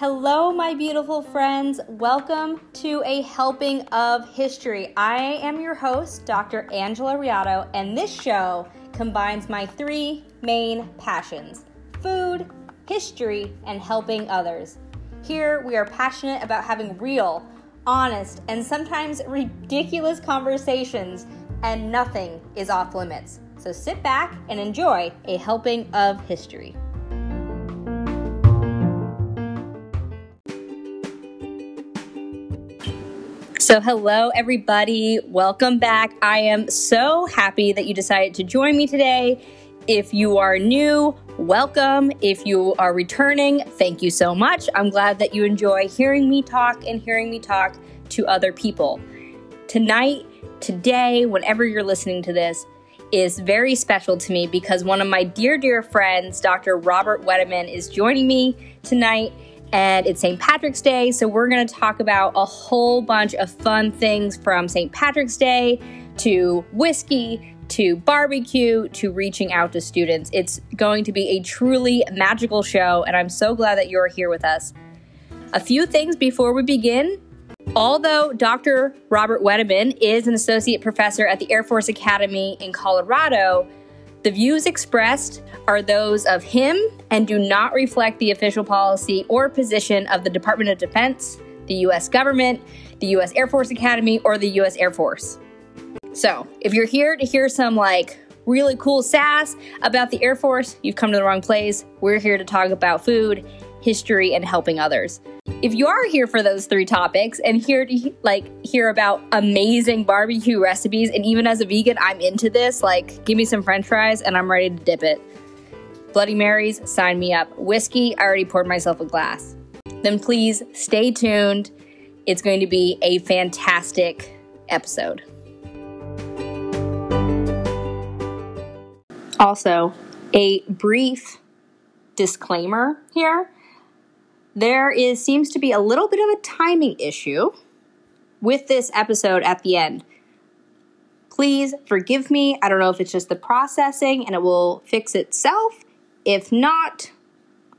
Hello, my beautiful friends. Welcome to a helping of history. I am your host, Dr. Angela Riato, and this show combines my three main passions food, history, and helping others. Here, we are passionate about having real, honest, and sometimes ridiculous conversations, and nothing is off limits. So sit back and enjoy a helping of history. So, hello, everybody. Welcome back. I am so happy that you decided to join me today. If you are new, welcome. If you are returning, thank you so much. I'm glad that you enjoy hearing me talk and hearing me talk to other people. Tonight, today, whenever you're listening to this, is very special to me because one of my dear, dear friends, Dr. Robert Wettemann, is joining me tonight and it's St. Patrick's Day. So we're going to talk about a whole bunch of fun things from St. Patrick's Day to whiskey to barbecue to reaching out to students. It's going to be a truly magical show, and I'm so glad that you're here with us. A few things before we begin. Although Dr. Robert Wettemann is an associate professor at the Air Force Academy in Colorado, the views expressed are those of him and do not reflect the official policy or position of the Department of Defense, the U.S. government, the U.S. Air Force Academy, or the U.S. Air Force. So, if you're here to hear some like really cool sass about the Air Force, you've come to the wrong place. We're here to talk about food, history, and helping others. If you are here for those three topics and here to like hear about amazing barbecue recipes, and even as a vegan, I'm into this. Like, give me some French fries and I'm ready to dip it. Bloody Marys, sign me up. Whiskey, I already poured myself a glass. Then please stay tuned. It's going to be a fantastic episode. Also, a brief disclaimer here. There is seems to be a little bit of a timing issue with this episode at the end. Please forgive me. I don't know if it's just the processing and it will fix itself. If not,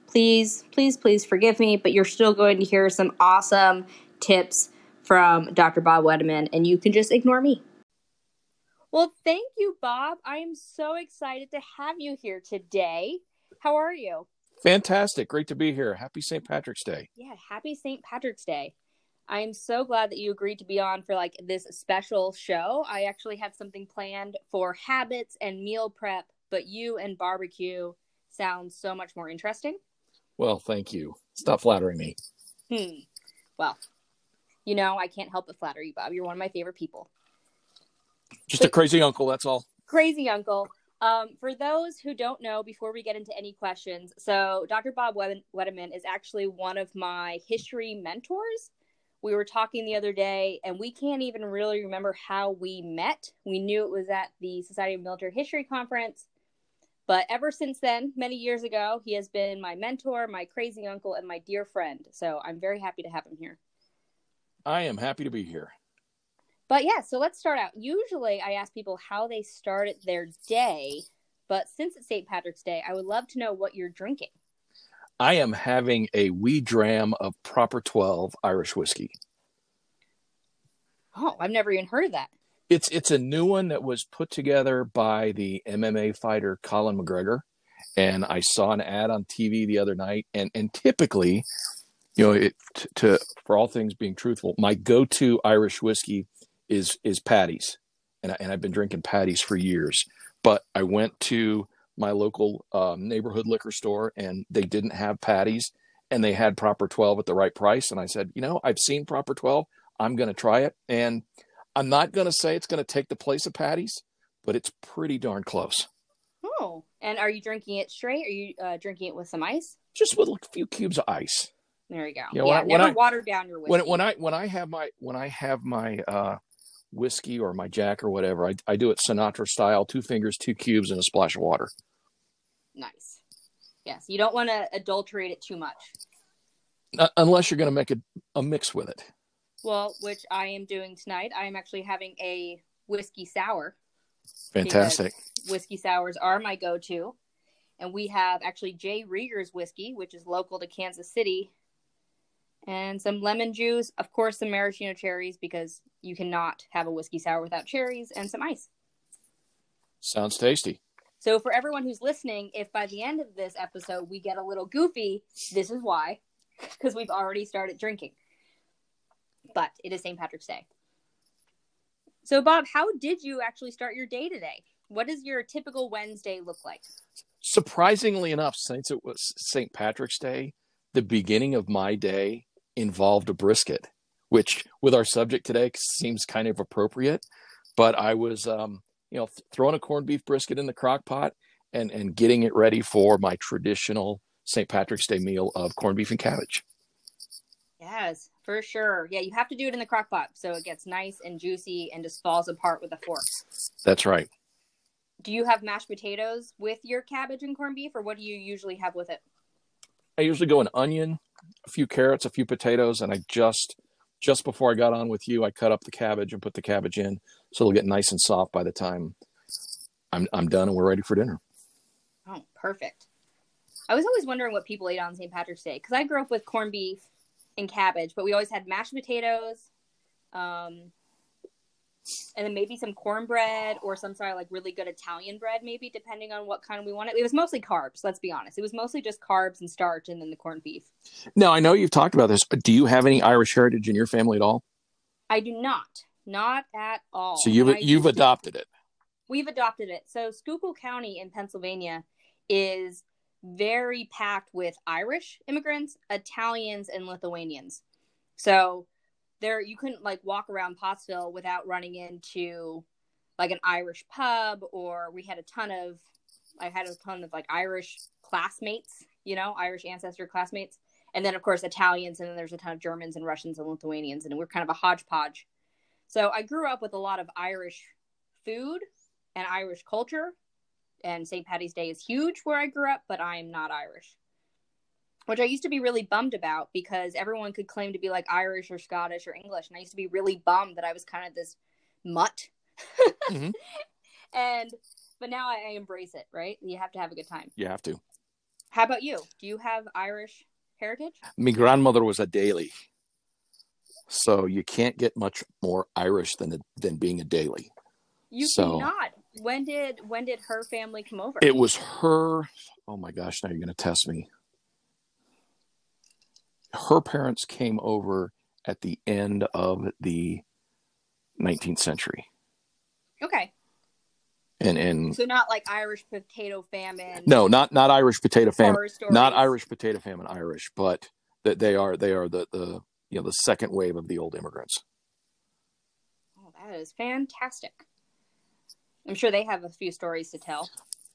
please, please, please forgive me, but you're still going to hear some awesome tips from Dr. Bob Wettemann, and you can just ignore me. Well, thank you, Bob. I am so excited to have you here today. How are you? Fantastic. Great to be here. Happy St. Patrick's Day. Yeah, happy St. Patrick's Day. I am so glad that you agreed to be on for like this special show. I actually have something planned for habits and meal prep, but you and barbecue sounds so much more interesting. Well, thank you. Stop flattering me. Hmm. Well, you know, I can't help but flatter you, Bob. You're one of my favorite people. Just a crazy uncle, that's all. Crazy uncle. Um, for those who don't know, before we get into any questions, so Dr. Bob Wettemann is actually one of my history mentors. We were talking the other day, and we can't even really remember how we met. We knew it was at the Society of Military History Conference. But ever since then, many years ago, he has been my mentor, my crazy uncle, and my dear friend. So I'm very happy to have him here. I am happy to be here. But yeah, so let's start out. Usually I ask people how they started their day, but since it's St. Patrick's Day, I would love to know what you're drinking. I am having a wee dram of proper 12 Irish whiskey. Oh, I've never even heard of that. It's it's a new one that was put together by the MMA fighter Colin McGregor, and I saw an ad on TV the other night. And and typically, you know, it, to for all things being truthful, my go-to Irish whiskey is is Paddy's, and I, and I've been drinking Paddy's for years. But I went to my local um, neighborhood liquor store, and they didn't have Paddy's, and they had Proper Twelve at the right price. And I said, you know, I've seen Proper Twelve. I'm going to try it, and I'm not going to say it's going to take the place of Paddy's, but it's pretty darn close. Oh, and are you drinking it straight? Are you uh, drinking it with some ice? Just with a few cubes of ice. There you go. You know, yeah, when never I, water down your whiskey. When, when I when I have my when I have my uh, whiskey or my Jack or whatever, I, I do it Sinatra style: two fingers, two cubes, and a splash of water. Nice. Yes, you don't want to adulterate it too much. Uh, unless you're going to make a, a mix with it. Well, which I am doing tonight. I am actually having a whiskey sour. Fantastic. Whiskey sours are my go-to, and we have actually J. Rieger's whiskey, which is local to Kansas City, and some lemon juice, of course, some maraschino cherries because you cannot have a whiskey sour without cherries, and some ice. Sounds tasty. So, for everyone who's listening, if by the end of this episode we get a little goofy, this is why, because we've already started drinking. But it is St. Patrick's Day. So, Bob, how did you actually start your day today? What does your typical Wednesday look like? Surprisingly enough, since it was St. Patrick's Day, the beginning of my day involved a brisket, which with our subject today seems kind of appropriate. But I was um, you know, throwing a corned beef brisket in the crock pot and, and getting it ready for my traditional St. Patrick's Day meal of corned beef and cabbage. Yes, for sure. Yeah, you have to do it in the crock pot so it gets nice and juicy and just falls apart with a fork. That's right. Do you have mashed potatoes with your cabbage and corned beef, or what do you usually have with it? I usually go an onion, a few carrots, a few potatoes, and I just just before I got on with you, I cut up the cabbage and put the cabbage in so it'll get nice and soft by the time I'm I'm done and we're ready for dinner. Oh, perfect. I was always wondering what people ate on St. Patrick's Day because I grew up with corned beef and cabbage, but we always had mashed potatoes, um, and then maybe some cornbread or some sort of like really good Italian bread, maybe depending on what kind we wanted. It was mostly carbs. Let's be honest. It was mostly just carbs and starch, and then the corned beef. Now I know you've talked about this. But do you have any Irish heritage in your family at all? I do not. Not at all. So you've you've adopted it. We've adopted it. So Schuylkill County in Pennsylvania is very packed with Irish immigrants, Italians, and Lithuanians. So there you couldn't like walk around Pottsville without running into like an Irish pub or we had a ton of I had a ton of like Irish classmates, you know, Irish ancestor classmates. And then of course Italians and then there's a ton of Germans and Russians and Lithuanians and we're kind of a hodgepodge so I grew up with a lot of Irish food and Irish culture. And St. Patty's Day is huge where I grew up, but I'm not Irish. Which I used to be really bummed about because everyone could claim to be like Irish or Scottish or English. And I used to be really bummed that I was kind of this mutt. mm-hmm. And, but now I, I embrace it, right? You have to have a good time. You have to. How about you? Do you have Irish heritage? My grandmother was a Daly. So you can't get much more Irish than than being a Daly. You so, cannot. When did when did her family come over? It was her. Oh my gosh! Now you're going to test me. Her parents came over at the end of the 19th century. Okay. And and so not like Irish potato famine. No, not not Irish potato famine. Not Irish potato famine. Irish, but that they are they are the the you know the second wave of the old immigrants. Oh, that is fantastic. I'm sure they have a few stories to tell.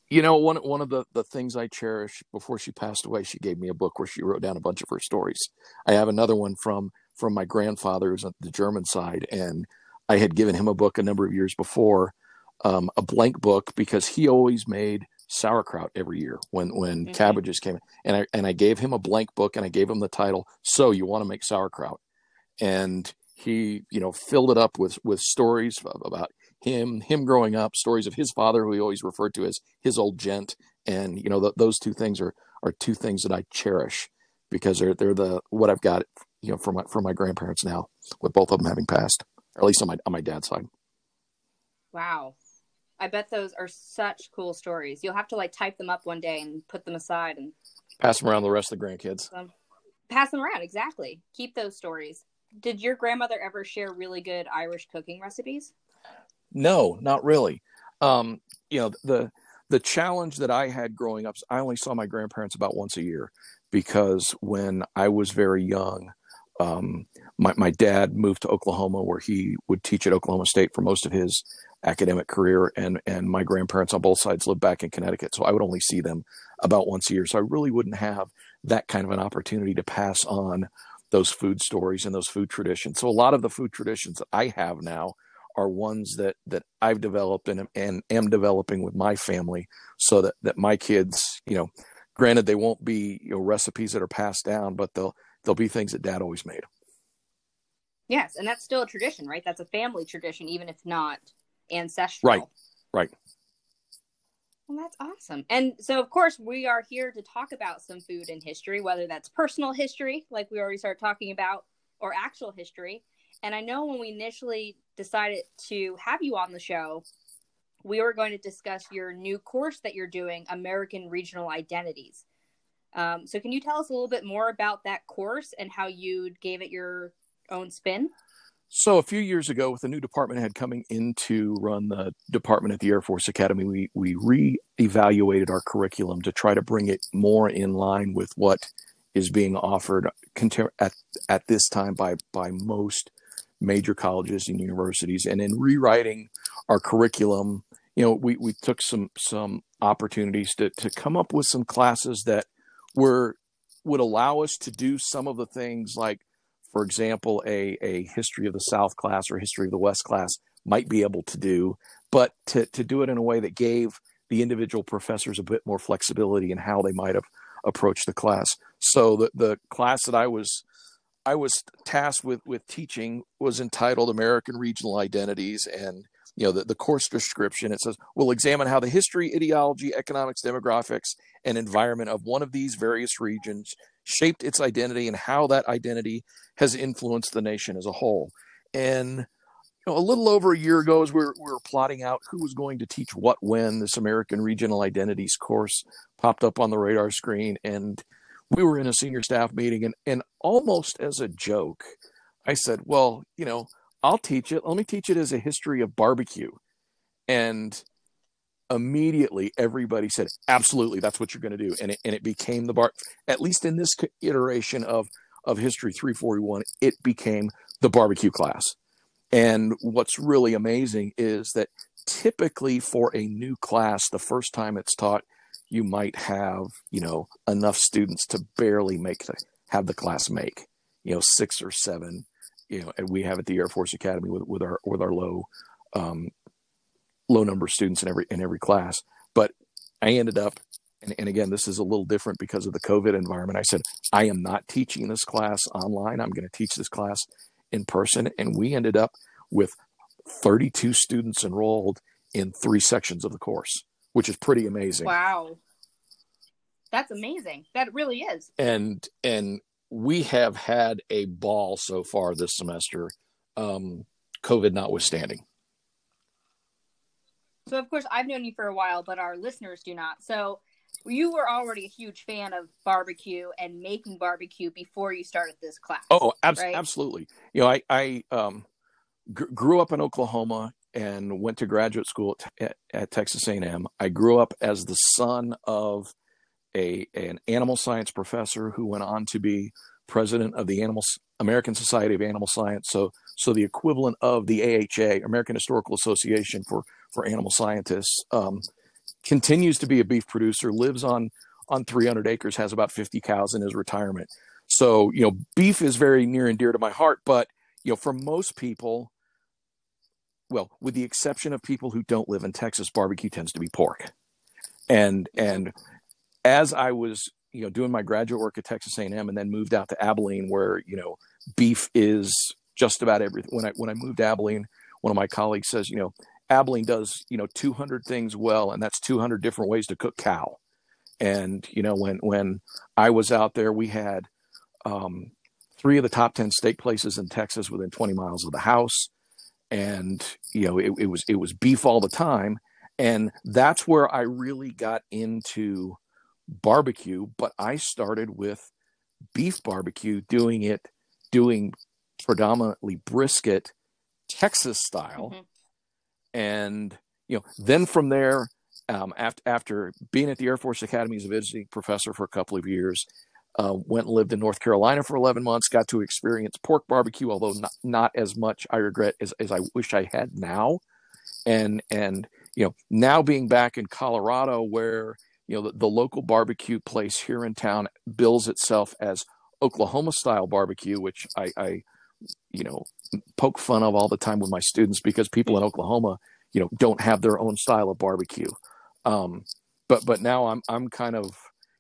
You know, one one of the, the things I cherish before she passed away, she gave me a book where she wrote down a bunch of her stories. I have another one from from my grandfather who's on the German side, and I had given him a book a number of years before, um, a blank book because he always made sauerkraut every year when when mm-hmm. cabbages came and I and I gave him a blank book and I gave him the title so you want to make sauerkraut and he you know filled it up with with stories about him him growing up stories of his father who he always referred to as his old gent and you know th- those two things are are two things that I cherish because they're they're the what I've got you know from my from my grandparents now with both of them having passed or at least on my on my dad's side wow I bet those are such cool stories. You'll have to like type them up one day and put them aside and pass them around the rest of the grandkids. Um, pass them around, exactly. Keep those stories. Did your grandmother ever share really good Irish cooking recipes? No, not really. Um, you know, the the challenge that I had growing up, I only saw my grandparents about once a year because when I was very young, um, my, my dad moved to Oklahoma where he would teach at Oklahoma State for most of his academic career and and my grandparents on both sides lived back in Connecticut so I would only see them about once a year so I really wouldn't have that kind of an opportunity to pass on those food stories and those food traditions so a lot of the food traditions that I have now are ones that that I've developed and and am developing with my family so that that my kids you know granted they won't be you know recipes that are passed down but they'll they'll be things that dad always made yes and that's still a tradition right that's a family tradition even if not ancestral. Right. Right. Well, that's awesome. And so, of course, we are here to talk about some food and history, whether that's personal history, like we already started talking about, or actual history. And I know when we initially decided to have you on the show, we were going to discuss your new course that you're doing, American Regional Identities. Um, so, can you tell us a little bit more about that course and how you gave it your own spin? So, a few years ago, with the new department head coming in to run the department at the Air Force Academy, we, we re-evaluated our curriculum to try to bring it more in line with what is being offered at, at this time by, by most major colleges and universities. And in rewriting our curriculum, you know, we, we took some some opportunities to, to come up with some classes that were would allow us to do some of the things like, for example, a, a history of the South class or history of the West class might be able to do, but to, to do it in a way that gave the individual professors a bit more flexibility in how they might have approached the class. So the, the class that I was I was tasked with with teaching was entitled American Regional Identities and you know the, the course description. It says we'll examine how the history ideology economics demographics and environment of one of these various regions shaped its identity and how that identity has influenced the nation as a whole. And you know, a little over a year ago as we were, we were plotting out who was going to teach what when this american regional identities course popped up on the radar screen and we were in a senior staff meeting and, and almost as a joke i said well you know I'll teach it. Let me teach it as a history of barbecue. And immediately everybody said, absolutely, that's what you're going to do. And it, and it became the bar, at least in this iteration of, of History 341, it became the barbecue class. And what's really amazing is that typically for a new class, the first time it's taught, you might have, you know, enough students to barely make the, have the class make, you know, six or seven you know, and we have at the Air Force Academy with, with our with our low um, low number of students in every in every class. But I ended up, and, and again, this is a little different because of the COVID environment. I said I am not teaching this class online. I'm going to teach this class in person, and we ended up with 32 students enrolled in three sections of the course, which is pretty amazing. Wow. That's amazing. That really is. And and we have had a ball so far this semester, um, COVID notwithstanding. So, of course, I've known you for a while, but our listeners do not. So, you were already a huge fan of barbecue and making barbecue before you started this class. Oh, ab- right? absolutely. You know, I, I um, g- grew up in Oklahoma and went to graduate school at, at Texas A&M. I grew up as the son of a an animal science professor who went on to be president of the Animal American Society of Animal Science. So so the equivalent of the AHA, American Historical Association for for Animal Scientists, um, continues to be a beef producer. Lives on on 300 acres, has about 50 cows in his retirement. So you know, beef is very near and dear to my heart. But you know, for most people, well, with the exception of people who don't live in Texas, barbecue tends to be pork. And and as I was, you know, doing my graduate work at Texas A&M and then moved out to Abilene where, you know, beef is just about everything. When I when I moved to Abilene, one of my colleagues says, you know, Abilene does, you know, 200 things well and that's 200 different ways to cook cow. And, you know, when when I was out there, we had um, three of the top 10 steak places in Texas within 20 miles of the house. And, you know, it, it was it was beef all the time. And that's where I really got into barbecue, but I started with beef barbecue, doing it, doing predominantly brisket, Texas style. Mm-hmm. And, you know, then from there, um, after, after being at the Air Force Academy as a visiting professor for a couple of years, uh, went and lived in North Carolina for 11 months, got to experience pork barbecue, although not, not as much, I regret, as, as I wish I had now. And, and, you know, now being back in Colorado where you know the, the local barbecue place here in town bills itself as Oklahoma style barbecue, which I, I, you know, poke fun of all the time with my students because people in Oklahoma, you know, don't have their own style of barbecue. Um, but but now I'm I'm kind of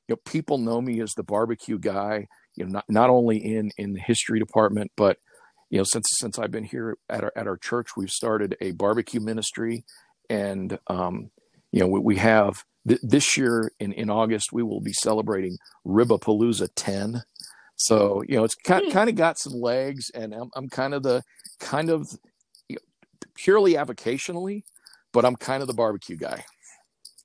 you know people know me as the barbecue guy. You know, not not only in in the history department, but you know since since I've been here at our at our church, we've started a barbecue ministry and um, you know we, we have th- this year in in August we will be celebrating Ribapalooza 10. So you know it's kind, kind of got some legs, and I'm, I'm kind of the kind of you know, purely avocationally, but I'm kind of the barbecue guy.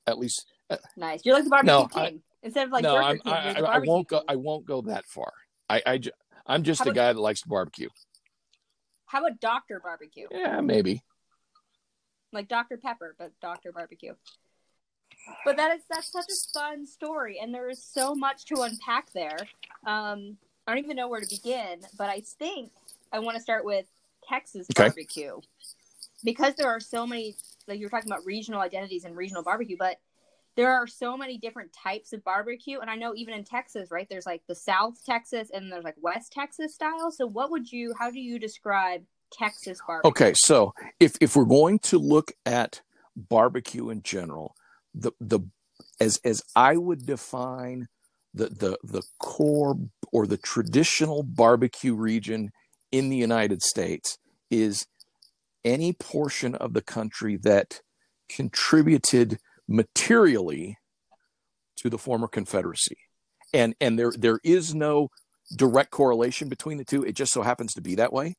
At least uh, nice. You're like the barbecue No, king I- instead of like no, Burger King. I, I, I won't go. I won't go that far. I, I I'm just How a guy that likes to barbecue. How about Doctor Barbecue? Yeah, maybe. like Dr. Pepper, but Dr. Barbecue. But that is that's such a fun story, and there is so much to unpack there. Um, I don't even know where to begin, but I think I want to start with Texas Okay. barbecue because there are so many. Like you were talking about regional identities and regional barbecue, but there are so many different types of barbecue, and I know even in Texas, right? There's like the South Texas and there's like West Texas style. So, what would you? How do you describe Texas barbecue? Okay, so if if we're going to look at barbecue in general, the the as as I would define the the the core or the traditional barbecue region in the United States is any portion of the country that contributed materially to the former Confederacy. And and there there is no direct correlation between the two. It just so happens to be that way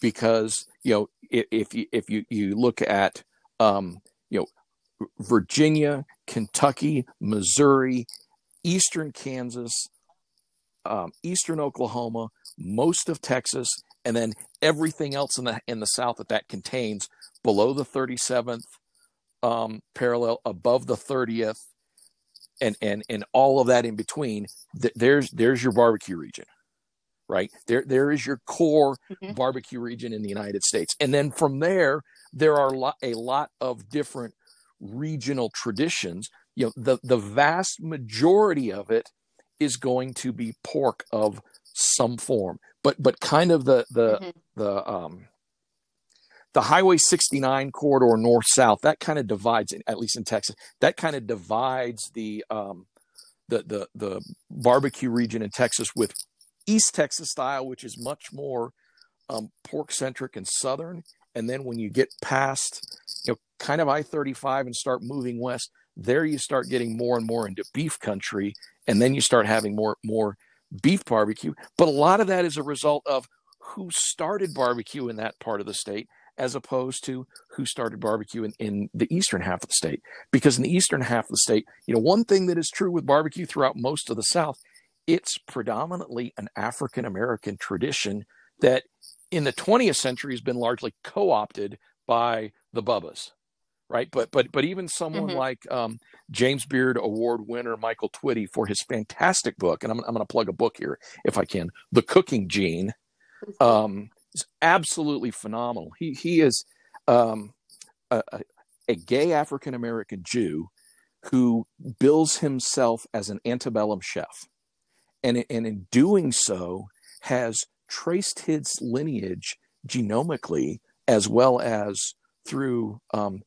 because you know if, if you if you you look at um, you know Virginia, Kentucky, Missouri, Eastern Kansas, um, Eastern Oklahoma, most of Texas, and then everything else in the in the South that that contains below the 37th um, parallel, above the 30th, and and and all of that in between. Th- there's there's your barbecue region, right? There there is your core Mhm. barbecue region in the United States, and then from there there are lo- a lot of different regional traditions. You know, the the vast majority of it is going to be pork of some form, but but kind of the the Mhm. the um the Highway 69 corridor north south that kind of divides at least in Texas that kind of divides the um the the the barbecue region in Texas with East Texas style which is much more um, pork centric and southern. And then when you get past you know kind of I-35 and start moving west there you start getting more and more into beef country. And then you start having more more beef barbecue. But a lot of that is a result of who started barbecue in that part of the state as opposed to who started barbecue in, in the eastern half of the state. Because in the eastern half of the state you know one thing that is true with barbecue throughout most of the south it's predominantly an african american tradition that in the 20th century has been largely co-opted by the bubbas right? But but but even someone Mhm. like um, james beard award winner michael twitty for his fantastic book and i'm, I'm going to plug a book here if i can the cooking gene. Um, is absolutely phenomenal. He he is um, a, a, gay African American Jew who bills himself as an antebellum chef, and and in doing so has traced his lineage genomically as well as through um,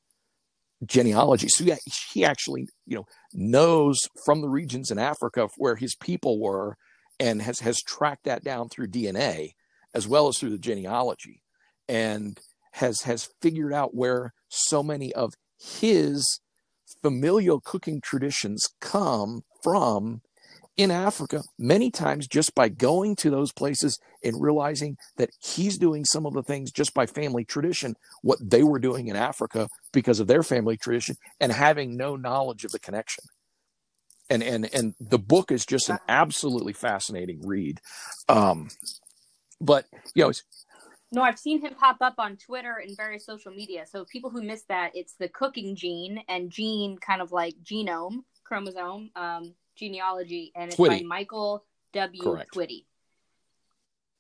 genealogy. So yeah, he actually you know knows from the regions in Africa where his people were, and has has tracked that down through DNA as well as through the genealogy, and has has figured out where so many of his familial cooking traditions come from in Africa, many times just by going to those places and realizing that he's doing some of the things just by family tradition, what they were doing in Africa because of their family tradition, and having no knowledge of the connection. And and and the book is just an absolutely fascinating read. Um, but you know, No, I've seen him pop up on Twitter and various social media. So people who missed that, it's the cooking gene and gene kind of like genome, chromosome, um, genealogy, and it's by Michael W. Correct. Twitty.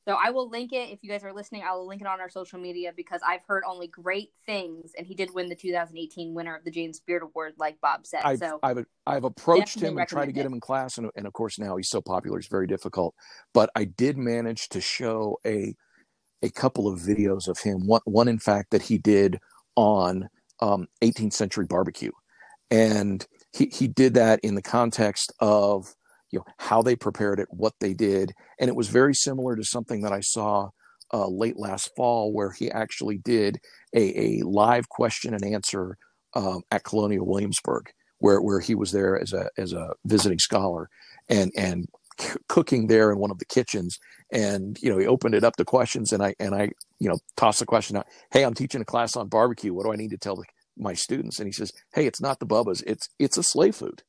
So I will link it if you guys are listening. I will link it on our social media because I've heard only great things, and he did win the 2018 winner of the James Beard Award, like Bob said. I've, so I've I've approached him and tried to get him in class, and, and of course now he's so popular, it's very difficult. But I did manage to show a a couple of videos of him. One one in fact that he did on um, 18th century barbecue, and he he did that in the context of you know how they prepared it, what they did, and it was very similar to something that I saw uh, late last fall, where he actually did a, a live question and answer um, at Colonial Williamsburg, where where he was there as a as a visiting scholar, and and c- cooking there in one of the kitchens. And you know, he opened it up to questions, and I and I you know tossed the question out. Hey, I'm teaching a class on barbecue. What do I need to tell the, my students? And he says, Hey, it's not the Bubba's. It's it's a slave food.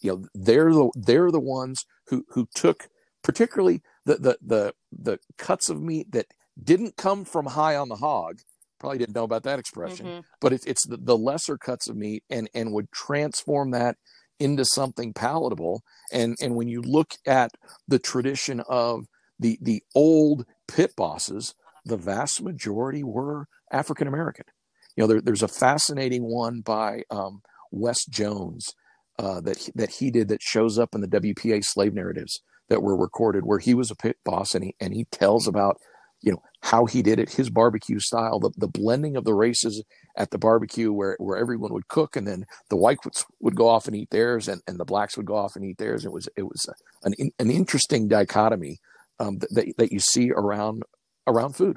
You know, they're the they're the ones who who took particularly the the the the cuts of meat that didn't come from high on the hog. Probably didn't know about that expression mm-hmm. but it's it's the, the lesser cuts of meat and and would transform that into something palatable. And and when you look at the tradition of the the old pit bosses the vast majority were african american. You know there, there's a fascinating one by um, wes jones uh, that he, that he did that shows up in the wpa slave narratives that were recorded where he was a pit boss and he and he tells about you know how he did it his barbecue style the, the blending of the races at the barbecue where where everyone would cook and then the whites would go off and eat theirs and, and the blacks would go off and eat theirs. It was it was an an interesting dichotomy um, that, that you see around around food.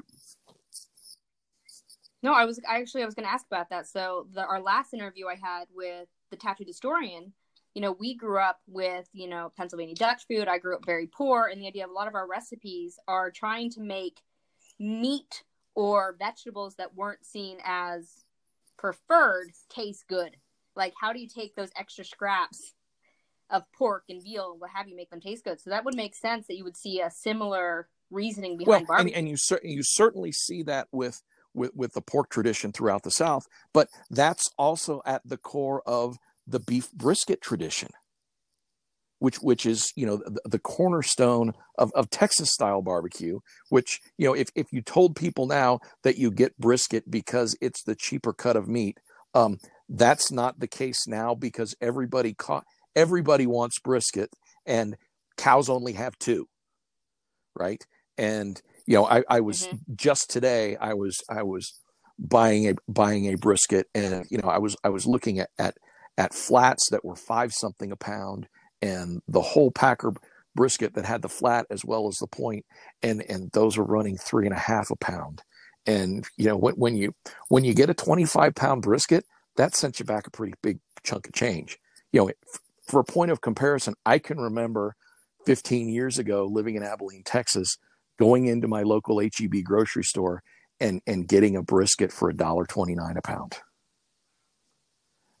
No i was I actually i was going to ask about that. So the our last interview i had with the tattooed historian you know, we grew up with, you know, Pennsylvania Dutch food. I grew up very poor. And the idea of a lot of our recipes are trying to make meat or vegetables that weren't seen as preferred taste good. Like, how do you take those extra scraps of pork and veal and what have you make them taste good? So that would make sense that you would see a similar reasoning behind well, barbecue. And, and you, cer- you certainly see that with, with, with the pork tradition throughout the South, but that's also at the core of the beef brisket tradition, which which is you know the, the cornerstone of, of Texas style barbecue. Which you know if if you told people now that you get brisket because it's the cheaper cut of meat, um, that's not the case now because everybody caught everybody wants brisket and cows only have two, right? And you know I I was mm-hmm. just today I was I was buying a buying a brisket and you know I was I was looking at, at at flats that were five something a pound and the whole packer brisket that had the flat as well as the point and and those are running three and a half a pound and you know when, when you when you get a 25 pound brisket that sent you back a pretty big chunk of change you know for a point of comparison i can remember 15 years ago living in abilene texas going into my local heb grocery store and and getting a brisket for a dollar 29 a pound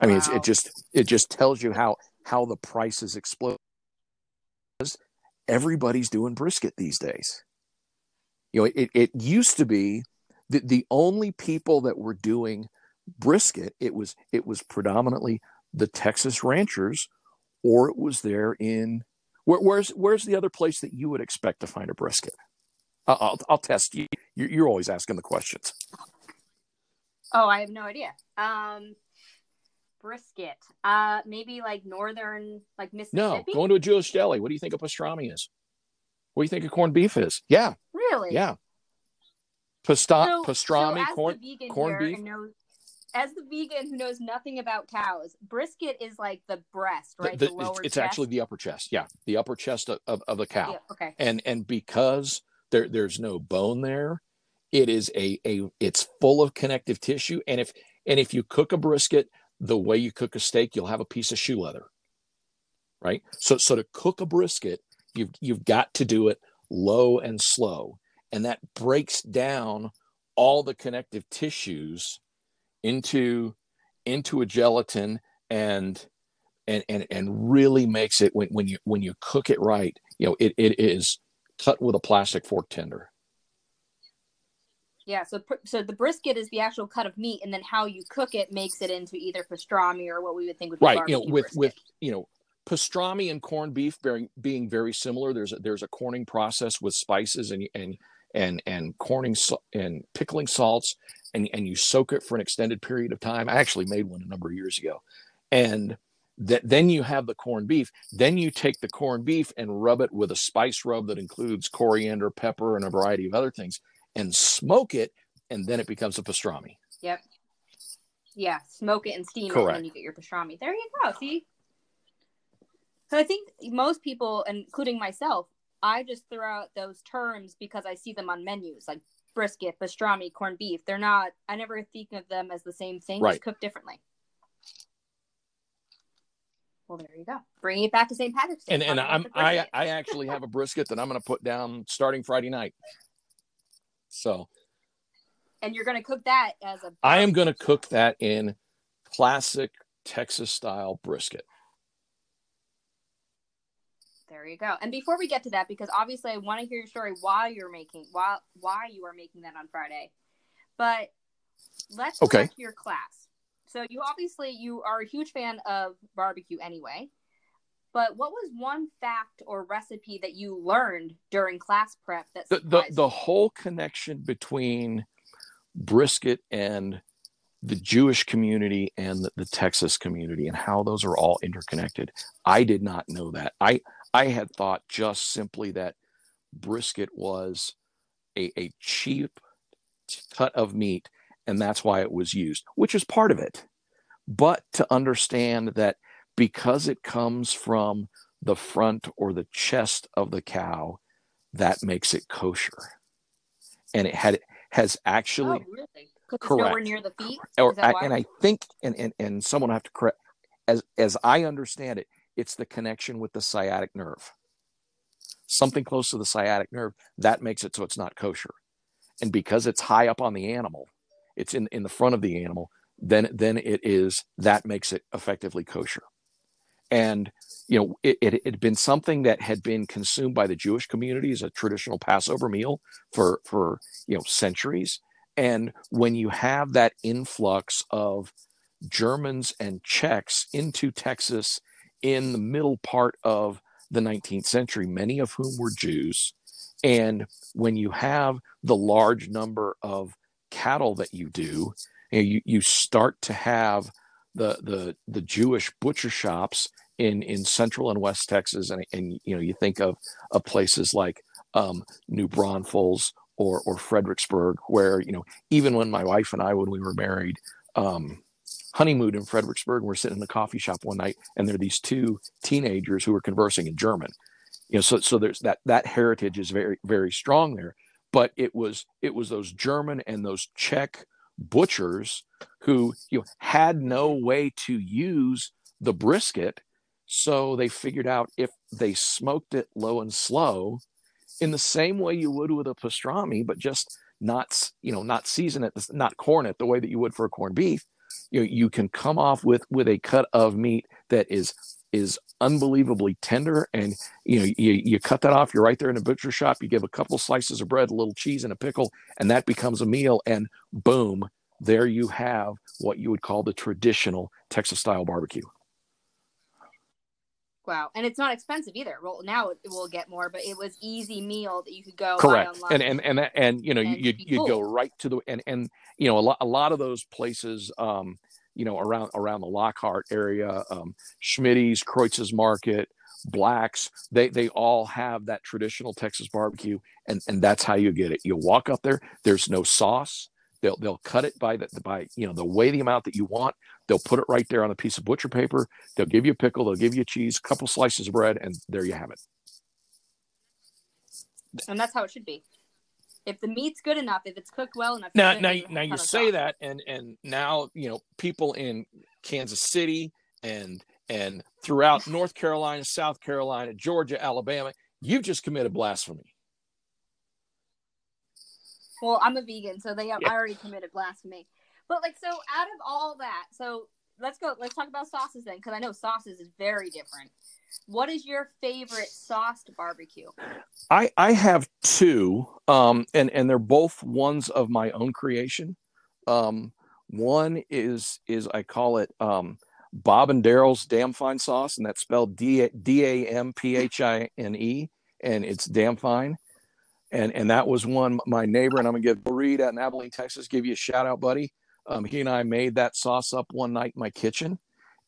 I mean, wow. it just it just tells you how how the prices explode. Everybody's doing brisket these days. You know, it, it used to be that the only people that were doing brisket. It was it was predominantly the Texas ranchers, or it was there in where, where's where's the other place that you would expect to find a brisket? I'll I'll, test you. You're always asking the questions. Oh, I have no idea. Um, brisket. Uh, maybe like northern, like Mississippi. No, going to a Jewish deli. What do you think a pastrami is? What do you think a corned beef is? Yeah. Really? Yeah. Pasta- so, pastrami, so corn, corned beef. Knows, as the vegan who knows nothing about cows, brisket is like the breast, right? The, the, the it's, it's actually the upper chest. Yeah, the upper chest of, of, of the cow. Yeah, okay. And and because there there's no bone there, it is a a it's full of connective tissue. And if and if you cook a brisket the way you cook a steak, you'll have a piece of shoe leather. Right? So so to cook a brisket, you've you've got to do it low and slow. And that breaks down all the connective tissues into into a gelatin and and and and really makes it when, when you when you cook it right, you know, it, it is cut with a plastic fork tender. Yeah, so so the brisket is the actual cut of meat, and then how you cook it makes it into either pastrami or what we would think would be right. You know, with brisket. with you know pastrami and corned beef being being very similar. There's a, there's a corning process with spices and and and and corning and pickling salts, and and you soak it for an extended period of time. I actually made one a number of years ago, and that then you have the corned beef. Then you take the corned beef and rub it with a spice rub that includes coriander, pepper, and a variety of other things and smoke it, and then it becomes a pastrami. Yep. Yeah, smoke it and steam Correct. it, and then you get your pastrami. There you go. See. So I think most people, including myself, I just throw out those terms because I see them on menus, like brisket, pastrami, corned beef. They're not. I never think of them as the same thing, right. just cooked differently. Well, there you go. Bringing it back to St. Patrick's Day. And and I'm I. I actually have a brisket that I'm going to put down starting Friday night. So and you're going to cook that as a. I am going to cook that in classic Texas style brisket. There you go. And before we get to that, because obviously I want to hear your story while you're making while why you are making that on Friday. But let's Okay. your class. So you obviously you are a huge fan of barbecue anyway. But what was one fact or recipe that you learned during class prep that The the, the whole connection between brisket and the Jewish community and the, the Texas community and how those are all interconnected. I did not know that. I I had thought just simply that brisket was a, a cheap cut of meat and that's why it was used, which is part of it. But to understand that because it comes from the front or the chest of the cow, that makes it kosher. And it had has oh, actually oh, really? it's nowhere near the feet. or I, and I think and, and and someone have to correct as as I understand it, it's the connection with the sciatic nerve. Something close to the sciatic nerve that makes it so it's not kosher, and because it's high up on the animal, it's in in the front of the animal. Then then it is that makes it effectively kosher, and you know it, it had been something that had been consumed by the Jewish community as a traditional Passover meal for for you know centuries and when you have that influx of Germans and Czechs into Texas in the middle part of the 19th century, many of whom were Jews, and when you have the large number of cattle that you do, you, know, you, you start to have the, the, the Jewish butcher shops in, in central and west Texas, and, and you know you think of, of places like um, New Braunfels or or Fredericksburg, where you know even when my wife and I, when we were married, um, honeymooned in Fredericksburg, and we're sitting in the coffee shop one night, and there are these two teenagers who were conversing in German. You know, so so there's that that heritage is very very strong there. But it was it was those German and those Czech butchers who you know had no way to use the brisket, so they figured out if they smoked it low and slow, in the same way you would with a pastrami, but just not you know not season it, not corn it the way that you would for a corned beef. You know, you can come off with with a cut of meat that is is unbelievably tender, and you know you, you cut that off. You're right there in a butcher shop. You give a couple slices of bread, a little cheese, and a pickle, and that becomes a meal. And boom, there you have what you would call the traditional Texas style barbecue. Wow, and it's not expensive either. Well, now it will get more, but it was easy meal that you could go correct online. and and and and you know you you go right to the and and you know a lot a lot of those places um you know around around the lockhart area um smitty's kreuz's market blacks they they all have that traditional texas barbecue and and that's how you get it. You walk up there there's no sauce. They'll they'll cut it by the by you know the way the amount that you want. They'll put it right there on a piece of butcher paper. They'll give you a pickle they'll give you cheese a couple slices of bread and there you have it. And that's how it should be. If the meat's good enough, if it's cooked well enough, now you now now you say sauce. that and and now you know people in Kansas City and and throughout North Carolina, South Carolina, Georgia, Alabama, you've just committed blasphemy. Well, I'm a vegan, so they Yeah. I already committed blasphemy. But like, so out of all that, so let's go. Let's talk about sauces then, because I know sauces is very different. What is your favorite sauced barbecue? I I have two, um, and and they're both ones of my own creation. Um, one is is I call it um, Bob and Daryl's Damn Fine Sauce, and that's spelled D D A M P H I N E, and it's damn fine. And and that was one my neighbor, and I'm gonna give Reed out in Abilene, Texas, give you a shout out, buddy. Um, he and I made that sauce up one night in my kitchen,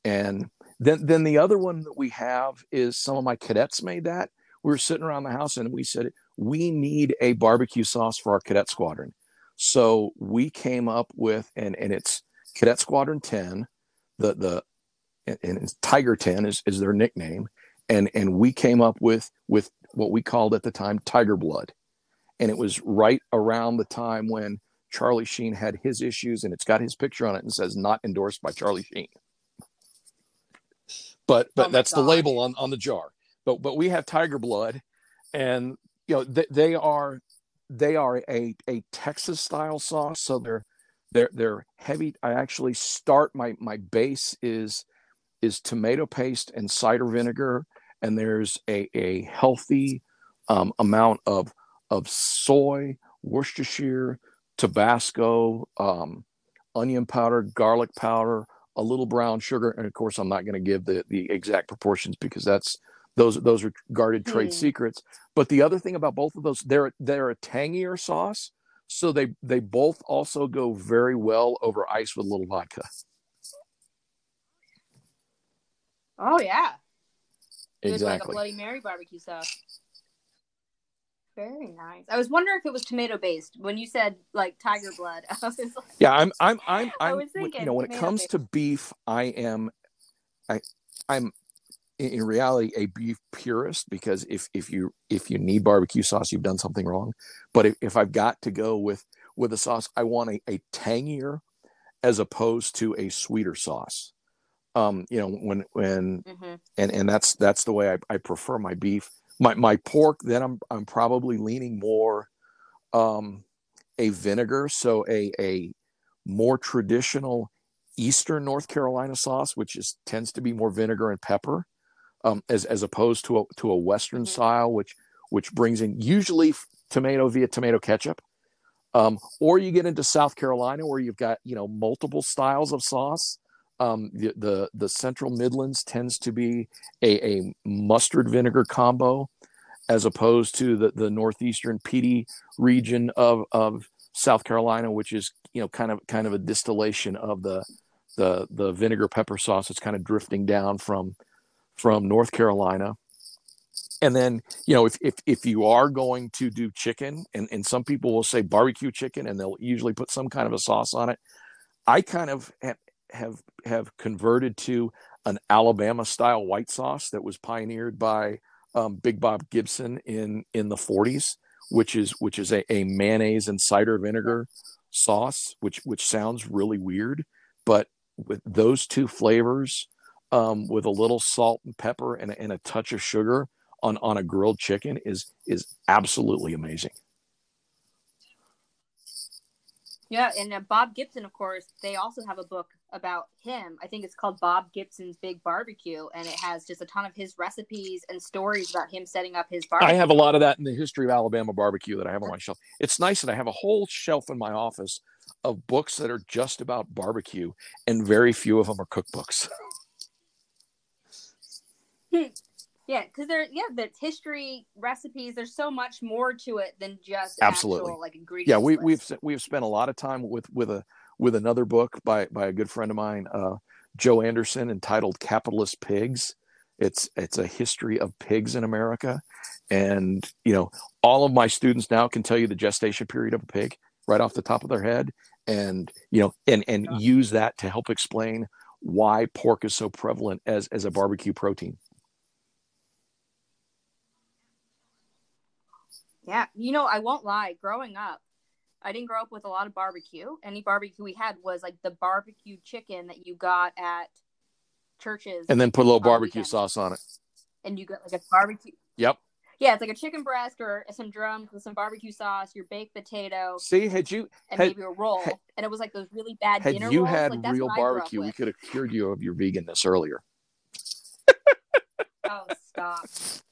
and then then the other one that we have is some of my cadets made that. We were sitting around the house and we said we need a barbecue sauce for our cadet squadron. So we came up with and and it's cadet squadron 10 the the and and tiger 10 is, is their nickname. And and we came up with with what we called at the time tiger blood. And it was right around the time when charlie sheen had his issues and it's got his picture on it and says not endorsed by charlie sheen but but Oh that's the label on on the jar. But but we have Tiger Blood, and you know they, they are they are a a Texas style sauce, so they're they're they're heavy. I actually start my my base is is tomato paste and cider vinegar, and there's a a healthy um, amount of of soy, Worcestershire, Tabasco, um, onion powder, garlic powder, a little brown sugar, and of course, I'm not going to give the the exact proportions because that's those those are guarded trade Hmm. secrets. But the other thing about both of those, they're they're a tangier sauce, so they they both also go very well over ice with a little vodka. Oh yeah. It's like a Exactly. Bloody Mary barbecue sauce. Very nice. I was wondering if it was tomato based when you said like tiger blood. I was like, Yeah, I'm I'm I'm I I'm was you know when it comes based. to beef, I am I I'm in reality a beef purist because if if you if you need barbecue sauce, you've done something wrong. But if, if I've got to go with with a sauce, I want a, a tangier as opposed to a sweeter sauce. Um, you know, when when Mhm. and and that's that's the way I, I prefer my beef. My my pork, then I'm I'm probably leaning more um a vinegar, so a a more traditional Eastern North Carolina sauce, which is tends to be more vinegar and pepper, um, as as opposed to a to a Western Mhm. style, which which brings in usually tomato via tomato ketchup. Um, or you get into South Carolina where you've got you know multiple styles of sauce. Um, the, the the Central Midlands tends to be a, a mustard vinegar combo, as opposed to the the northeastern Pee Dee region of of South Carolina, which is you know kind of kind of a distillation of the the the vinegar pepper sauce that's kind of drifting down from from North Carolina. And then, you know, if, if, if you are going to do chicken, and, and some people will say barbecue chicken, and they'll usually put some kind of a sauce on it. I kind of have have, converted to an Alabama style white sauce that was pioneered by um, Big Bob Gibson in in the 40s, which is which is a, a mayonnaise and cider vinegar sauce, which which sounds really weird, but with those two flavors, um, with a little salt and pepper and, and a touch of sugar on on a grilled chicken is is absolutely amazing. Yeah, and uh, Bob Gibson, of course, they also have a book about him. I think it's called Bob Gibson's Big Barbecue, and it has just a ton of his recipes and stories about him setting up his barbecue. I have a lot of that in the history of Alabama barbecue that I have on my shelf. It's nice that I have a whole shelf in my office of books that are just about barbecue, and very few of them are cookbooks. Yeah, because there, yeah, there's history, recipes. There's so much more to it than just Absolutely. actual like ingredients. yeah, we, we've we've spent a lot of time with with a with another book by by a good friend of mine, uh, Joe Anderson, entitled "Capitalist Pigs." It's it's a history of pigs in America, and you know all of my students now can tell you the gestation period of a pig right off the top of their head, and you know and and Yeah. use that to help explain why pork is so prevalent as as a barbecue protein. Yeah, you know, I won't lie. Growing up, I didn't grow up with a lot of barbecue. Any barbecue we had was like the barbecue chicken that you got at churches, And then put a little barbecue weekend. sauce on it. and you got like a barbecue. Yep. Yeah, it's like a chicken breast or some drums with some barbecue sauce, your baked potato, See, had you and Had- maybe a roll. had- and it was like those really bad had dinner you rolls. had like, real what I grew up barbecue, we could have cured you of your veganness earlier. Oh, stop.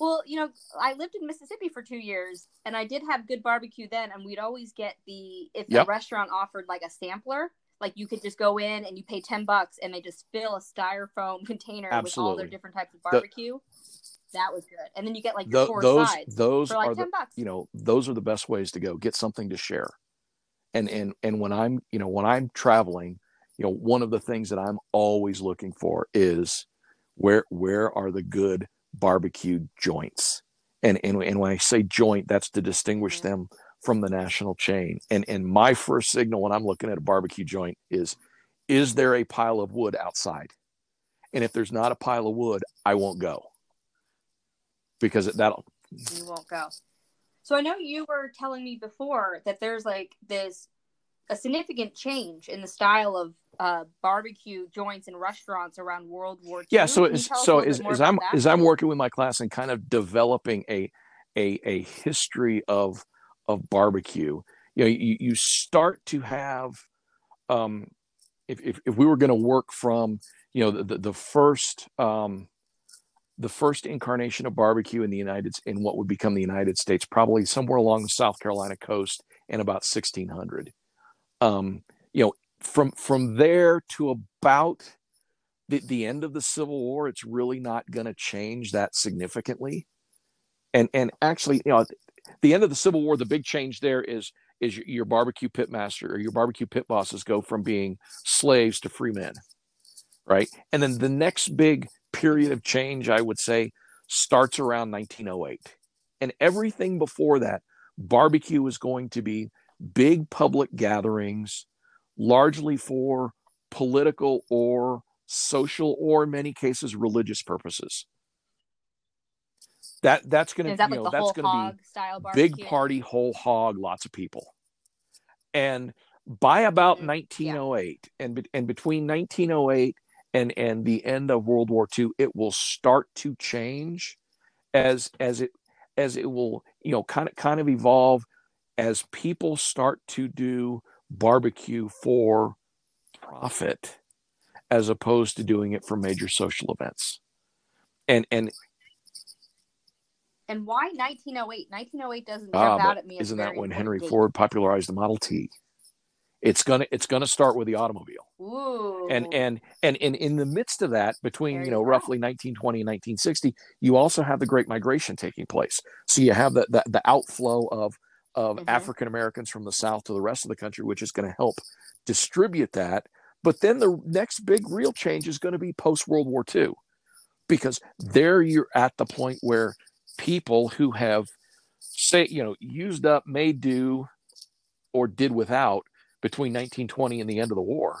Well, you know, I lived in Mississippi for two years, and I did have good barbecue then. And we'd always get the if Yep. a restaurant offered like a sampler, like you could just go in and you pay ten bucks, and they just fill a styrofoam container with all their different types of barbecue. that was good, and then you get like Tho- four those sides those for like are the bucks. you know those are the best ways to go get something to share and and and when i'm you know when i'm traveling you know one of the things that i'm always looking for is where where are the good barbecue joints and and, and when i say joint that's to distinguish Mhm. them from the national chain and and my first signal when i'm looking at a barbecue joint is is there a pile of wood outside and if there's not a pile of wood i won't go because that'll you won't go. So I know you were telling me before that there's like this a significant change in the style of uh, barbecue joints and restaurants around World War II. Yeah, so is, so as, as I'm that? as I'm working with my class and kind of developing a a a history of of barbecue, you know, you, you start to have um if if, if we were going to work from you know the the, the first um the first incarnation of barbecue in the United in what would become the United States, probably somewhere along the South Carolina coast in about 1600. Um, you know, from from there to about the, the end of the Civil War, it's really not going to change that significantly. And and actually, you know, the end of the Civil War, the big change there is is your, barbecue pit master or your barbecue pit bosses go from being slaves to free men, right? And then the next big period of change, I would say, starts around 1908. And everything before that, barbecue is going to be big public gatherings, largely for political or social or in many cases religious purposes. That that's going to that you like know that's going to be big party whole hog lots of people. And by about mm-hmm. 1908 yeah. and and between 1908 and and the end of World War II, it will start to change as as it as it will you know kind of kind of evolve as people start to do barbecue for profit as opposed to doing it for major social events. And and and why 1908 1908 doesn't ah, jump out at me isn't that when henry ford popularized the model t? It's gonna it's gonna start with the automobile. Ooh. and and and in in the midst of that between there you know you roughly 1920 and 1960 you also have the great migration taking place. So you have the the, the outflow of of mm-hmm. african americans from the south to the rest of the country which is going to help distribute that but then the next big real change is going to be post world war ii because there you're at the point where people who have say you know used up made do or did without between 1920 and the end of the war,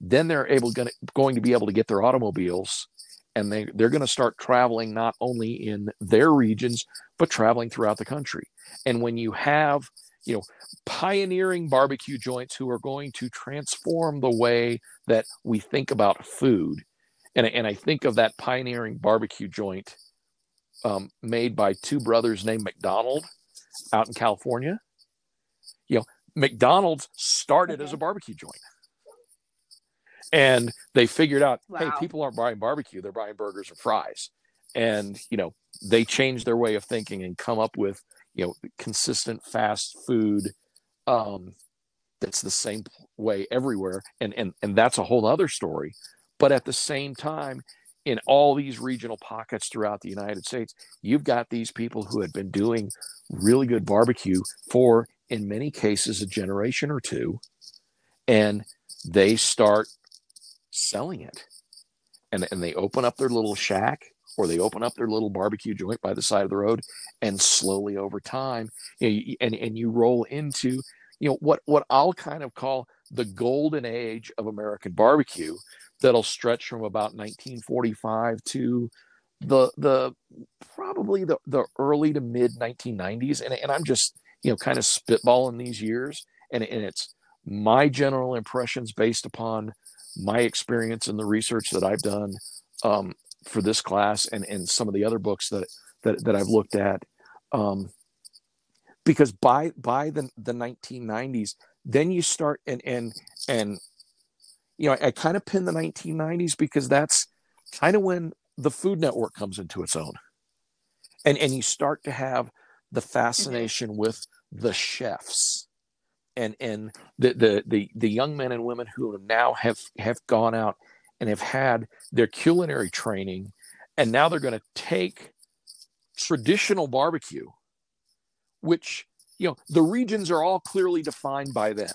then they're able gonna, going to be able to get their automobiles and they, they're going to start traveling not only in their regions but traveling throughout the country and when you have you know pioneering barbecue joints who are going to transform the way that we think about food and, and i think of that pioneering barbecue joint um, made by two brothers named mcdonald out in california you know McDonald's started as a barbecue joint. And they figured out, wow. hey, people aren't buying barbecue, they're buying burgers or fries. And, you know, they changed their way of thinking and come up with, you know, consistent fast food um, that's the same way everywhere. And, and, and that's a whole other story. But at the same time, in all these regional pockets throughout the United States, you've got these people who had been doing really good barbecue for in many cases a generation or two and they start selling it and, and they open up their little shack or they open up their little barbecue joint by the side of the road and slowly over time you know, and, and you roll into you know what what i'll kind of call the golden age of american barbecue that'll stretch from about 1945 to the the probably the, the early to mid 1990s and, and i'm just you know, kind of spitballing these years. And, and it's my general impressions based upon my experience and the research that I've done um, for this class and, and some of the other books that, that, that I've looked at. Um, because by, by the, the 1990s, then you start and, and, and, you know, I, I kind of pin the 1990s because that's kind of when the Food Network comes into its own. And, and you start to have the mm-hmm. fascination with the chefs and and the, the the the young men and women who now have have gone out and have had their culinary training and now they're going to take traditional barbecue which you know the regions are all clearly defined by then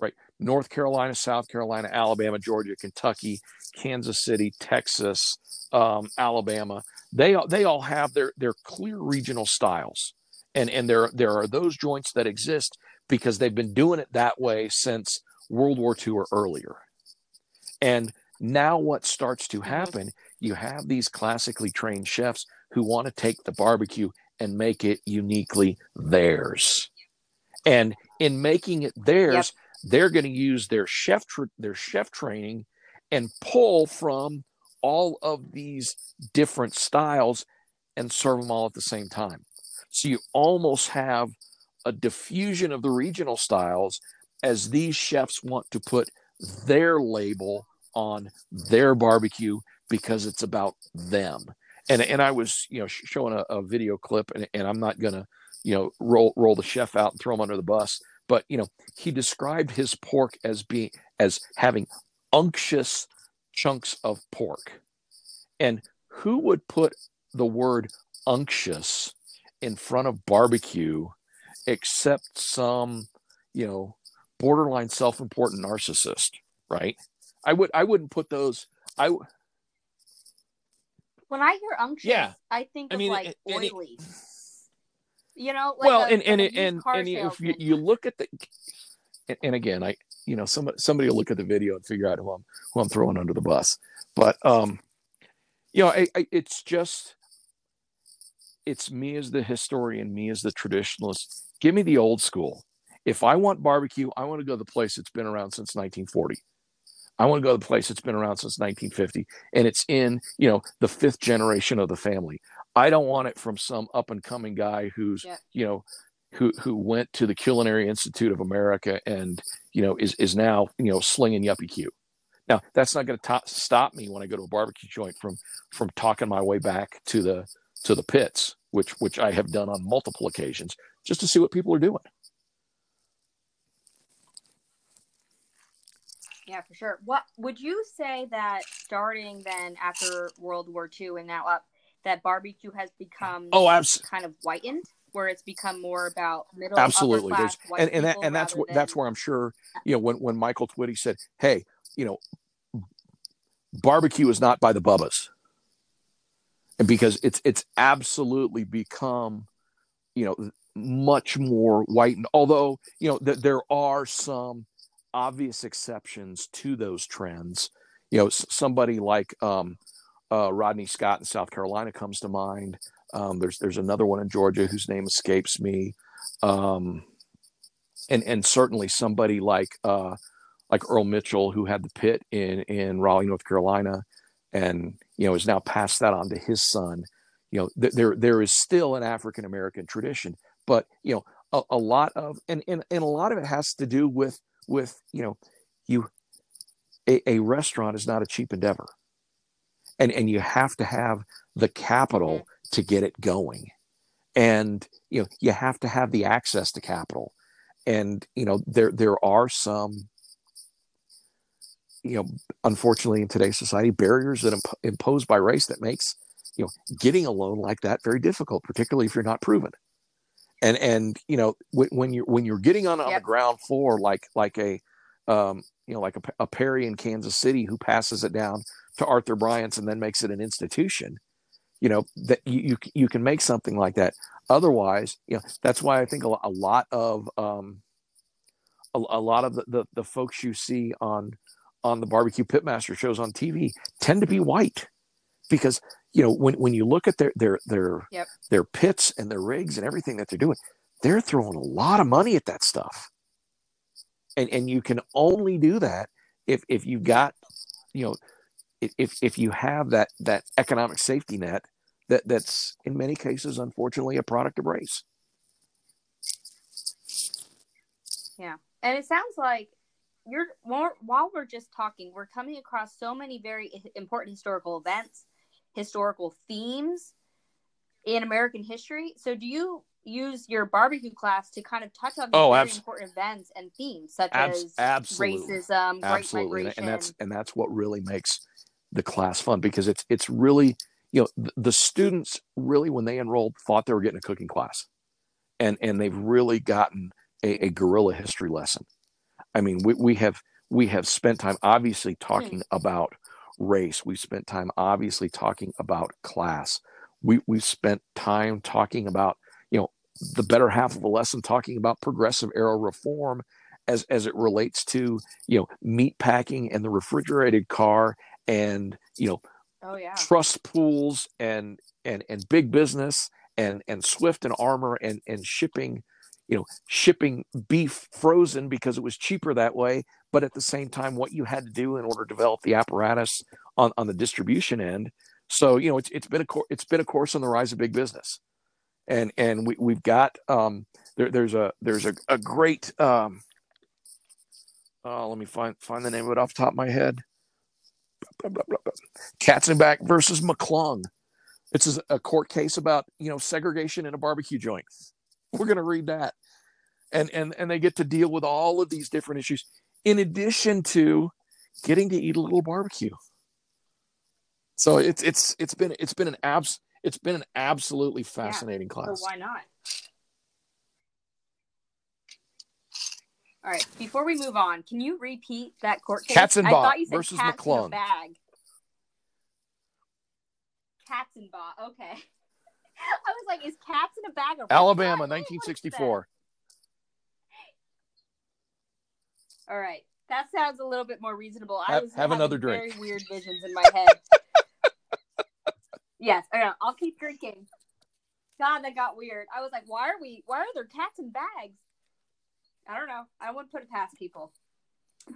right? North carolina south carolina alabama georgia kentucky kansas city texas um, alabama. They they all have their their clear regional styles and and there there are those joints that exist because they've been doing it that way since World War II or earlier. And now what starts to happen, you have these classically trained chefs who want to take the barbecue and make it uniquely theirs. And in making it theirs, yep. they're going to use their chef tr- their chef training and pull from all of these different styles and serve them all at the same time. So you almost have a diffusion of the regional styles as these chefs want to put their label on their barbecue because it's about them. And and I was you know showing a, a video clip, and, and I'm not gonna you know roll roll the chef out and throw him under the bus, but you know he described his pork as being as having unctuous chunks of pork, and who would put the word unctuous in front of barbecue except some you know borderline self-important narcissist right i would i wouldn't put those i when I hear unctuous, yeah. I think I mean, like and, oily. It, you know, like well, a, and and and, and if you, you look at the, and, and again, I you know somebody somebody will look at the video and figure out who I'm who I'm throwing under the bus, but um, you know, I, I, it's just it's me as the historian, me as the traditionalist. Give me the old school. If I want barbecue, I want to go to the place that's been around since 1940. I want to go to the place that's been around since 1950 and it's in, you know, the fifth generation of the family. I don't want it from some up and coming guy who's, yeah. you know, who who went to the Culinary Institute of America and, you know, is is now, you know, slinging yuppie Q. Now, that's not going to stop me when I go to a barbecue joint from from talking my way back to the to the pits, which which I have done on multiple occasions just to see what people are doing. Yeah, for sure. What would you say that starting then after World War II and now up, that barbecue has become oh, abs- kind of whitened, where it's become more about middle absolutely class, and and that, and that's what than... that's where I'm sure you know when when Michael Twitty said, "Hey, you know, barbecue is not by the bubbas," and because it's it's absolutely become you know much more whitened. Although you know that there are some obvious exceptions to those trends. You know, somebody like um, uh, Rodney Scott in South Carolina comes to mind. Um, there's there's another one in Georgia whose name escapes me, um, and and certainly somebody like uh, like Earl Mitchell who had the pit in in Raleigh, North Carolina, and you know has now passed that on to his son. You know, th- there there is still an African American tradition, but you know a, a lot of and, and and a lot of it has to do with with you know you a, a restaurant is not a cheap endeavor. And and you have to have the capital mm-hmm. to get it going. And you know you have to have the access to capital. And you know there there are some you know unfortunately in today's society barriers that imp- imposed by race that makes you know getting a loan like that very difficult particularly if you're not proven and and you know when, when you're when you're getting on, on yep. the ground floor like like a um, you know like a, a, Perry in Kansas City who passes it down to Arthur Bryant's and then makes it an institution you know that you you, you can make something like that otherwise you know that's why I think a, a lot of um, a, a lot of the, the, the folks you see on on the barbecue pitmaster shows on TV tend to be white because you know when when you look at their their their yep. their pits and their rigs and everything that they're doing they're throwing a lot of money at that stuff. And and you can only do that if if you've got you know if if you have that that economic safety net that that's in many cases unfortunately a product of race. Yeah. And it sounds like you're more while we're just talking we're coming across so many very important historical events historical themes in American history. So, do you use your barbecue class to kind of touch on these oh, very abs- important events and themes such abs- as absolutely. racism, absolutely, and that's and that's what really makes the class fun because it's it's really you know the students really when they enrolled thought they were getting a cooking class, and and they've really gotten a, a guerrilla history lesson. I mean, we we have we have spent time obviously talking hmm. about race. We've spent time obviously talking about class. We we've spent time talking about, you know, the better half of a lesson talking about progressive era reform as as it relates to, you know, meat packing and the refrigerated car and, you know, oh, yeah. trust pools and and and big business and and Swift and Armour and and shipping, you know shipping beef frozen because it was cheaper that way but at the same time what you had to do in order to develop the apparatus on, on the distribution end so you know it's, it's been a it's been a course on the rise of big business and and we, we've got um there, there's a there's a, a great um uh, let me find find the name of it off top of my head Katzenbach versus McClung. It's a court case about you know segregation in a barbecue joint. We're going to read that, and and and they get to deal with all of these different issues in addition to getting to eat a little barbecue. So it's it's it's been it's been an abs it's been an absolutely fascinating yeah, class. So why not? All right. Before we move on, can you repeat that court case? Katzenbach I thought you said versus cats McClung. In a bag. Katzenbach. Okay. I was like, is cats in a bag or Alabama, 1964. All right. That sounds a little bit more reasonable. I Have- was have another drink. Very weird visions in my head. yes, I know. I'll keep drinking. God, that got weird. I was like, why are we? Why are there cats in bags? I don't know. I wouldn't put it past people.